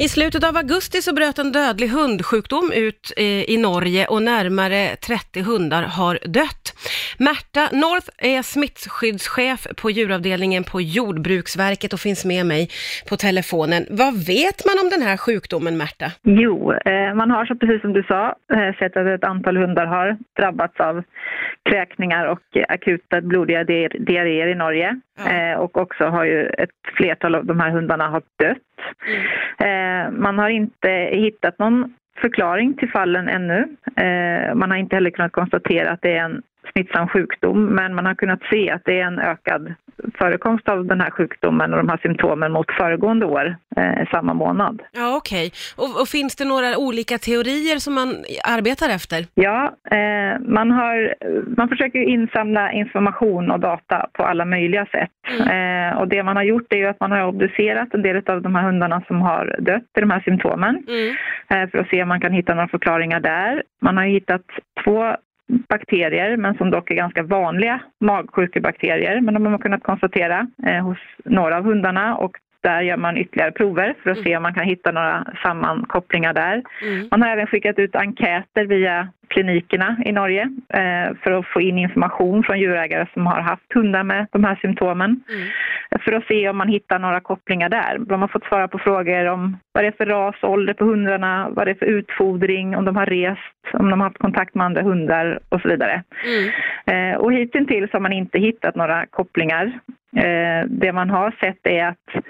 I slutet av augusti så bröt en dödlig hundsjukdom ut eh, i Norge och närmare 30 hundar har dött. Märta North är smittskyddschef på djuravdelningen på Jordbruksverket och finns med mig på telefonen. Vad vet man om den här sjukdomen, Märta? Jo, eh, man har så precis som du sa eh, sett att ett antal hundar har drabbats av kräkningar och akuta blodiga diarréer i Norge. Ja. Och också har ju ett flertal av de här hundarna har dött. Mm. Man har inte hittat någon förklaring till fallen ännu. Man har inte heller kunnat konstatera att det är en smittsam sjukdom men man har kunnat se att det är en ökad förekomst av den här sjukdomen och de här symptomen mot föregående år, eh, samma månad. Ja, okej. Okay. Och, och, finns det några olika teorier som man arbetar efter? Ja, eh, man, har, man försöker insamla information och data på alla möjliga sätt. Mm. Eh, och det man har gjort är ju att man har obducerat en del av de här hundarna som har dött i de här symptomen mm. eh, för att se om man kan hitta några förklaringar där. Man har hittat två bakterier, men som dock är ganska vanliga magsjukebakterier. Men de har man kunnat konstatera eh, hos några av hundarna och där gör man ytterligare prover för att se om man kan hitta några sammankopplingar där. Mm. Man har även skickat ut enkäter via klinikerna i Norge eh, för att få in information från djurägare som har haft hundar med de här symptomen. Mm. För att se om man hittar några kopplingar där. De har fått svara på frågor om vad det är för ras och ålder på hundarna, vad det är för utfodring, om de har rest, om de har haft kontakt med andra hundar och så vidare. Mm. Eh, och hittills har man inte hittat några kopplingar. Eh, det man har sett är att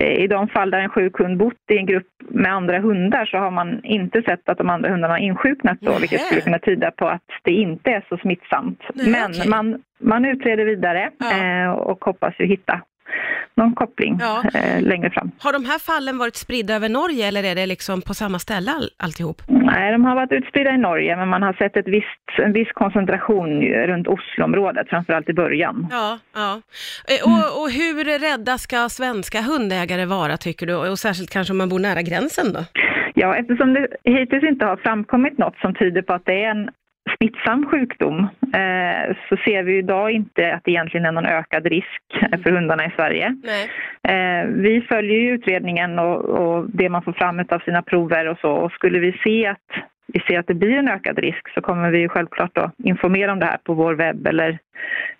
Eh, I de fall där en sjuk hund bott i en grupp med andra hundar så har man inte sett att de andra hundarna har insjuknat då, vilket skulle kunna tyda på att det inte är så smittsamt. Nej, Men okay. man, man utreder vidare ja. Och hoppas ju hitta någon koppling ja. eh, längre fram. Har de här fallen varit spridda över Norge eller är det liksom på samma ställe all, alltihop? Nej, de har varit utspridda i Norge men man har sett ett visst, en viss koncentration runt Osloområdet, framförallt i början. Ja, ja. Eh, och, och hur rädda ska svenska hundägare vara tycker du? Och särskilt kanske om man bor nära gränsen då? Ja, eftersom det hittills inte har framkommit något som tyder på att det är en smittsam sjukdom eh, så ser vi idag inte att det egentligen är någon ökad risk för hundarna i Sverige. Eh, vi följer utredningen och, det man får fram av sina prover och så och skulle vi se att vi ser att det blir en ökad risk så kommer vi självklart att informera om det här på vår webb eller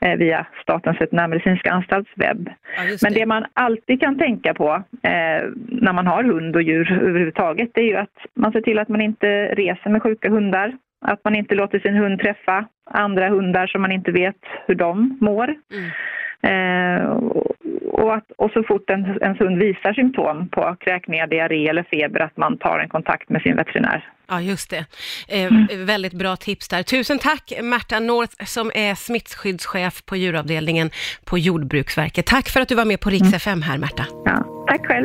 eh, via Statens veterinärmedicinska anstalts webb. Ja, det. Men det man alltid kan tänka på eh, när man har hund och djur överhuvudtaget det är ju att man ser till att man inte reser med sjuka hundar. Att man inte låter sin hund träffa andra hundar som man inte vet hur de mår. Mm. Eh, och, att, och så fort en, en hund visar symptom på kräkningar, diarré eller feber att man tar en kontakt med sin veterinär. Ja, just det. Eh, mm. Väldigt bra tips där. Tusen tack Märta North som är smittskyddschef på djuravdelningen på Jordbruksverket. Tack för att du var med på Rix FM här Märta. Ja, tack själv.